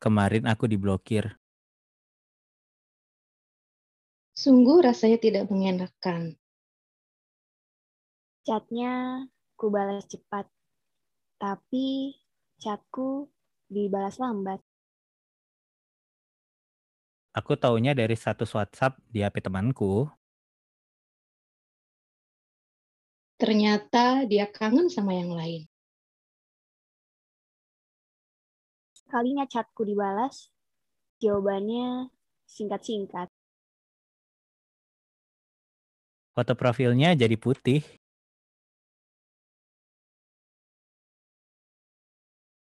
Kemarin aku diblokir. Sungguh rasanya tidak mengenakan. Chatnya ku balas cepat, tapi chatku dibalas lambat. Aku taunya dari status WhatsApp di HP temanku. Ternyata dia kangen sama yang lain. Kalinya chatku dibalas, jawabannya singkat-singkat. Foto profilnya jadi putih.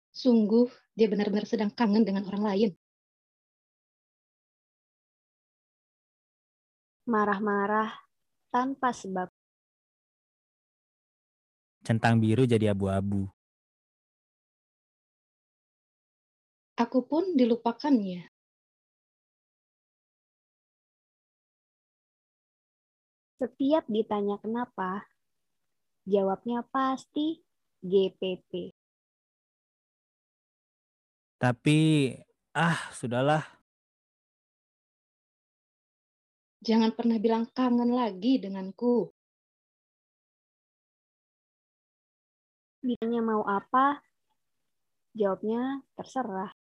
Sungguh, dia benar-benar sedang kangen dengan orang lain. Marah-marah tanpa sebab. Centang biru jadi abu-abu. Aku pun dilupakannya. Setiap ditanya kenapa, jawabnya pasti GPP. Tapi, ah, sudahlah. Jangan pernah bilang kangen lagi denganku. Ditanya mau apa, jawabnya terserah.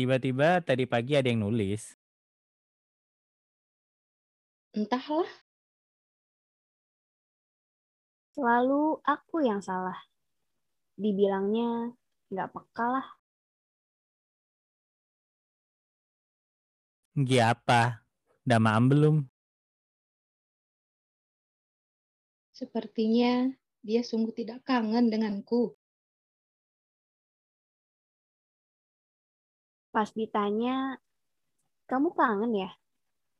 Tiba-tiba tadi pagi ada yang nulis. Entahlah, Selalu aku yang salah. Dibilangnya nggak peka lah. Gi apa? Udah maam belum? sepertinya dia sungguh tidak kangen denganku. Pas ditanya, kamu kangen ya?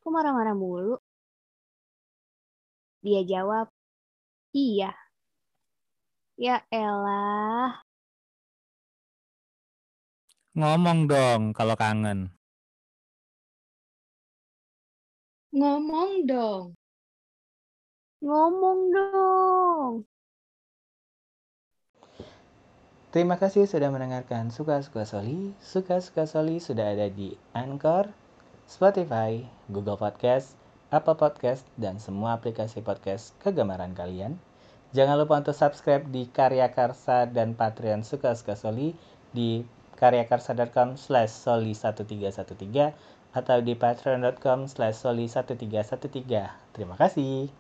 Kok marah-marah mulu? Dia jawab, iya. Ya elah, Ngomong dong kalau kangen. Ngomong dong. ngomong dong. Terima kasih sudah mendengarkan Suka-Suka Soli. Suka-Suka Soli sudah ada di Anchor, Spotify, Google Podcast, Apple Podcast, dan semua aplikasi podcast kegemaran kalian. Jangan lupa untuk subscribe di Karya Karsa dan Patreon Suka-Suka Soli di karyakarsa.com slash soli1313 atau di patreon.com slash soli1313. Terima kasih.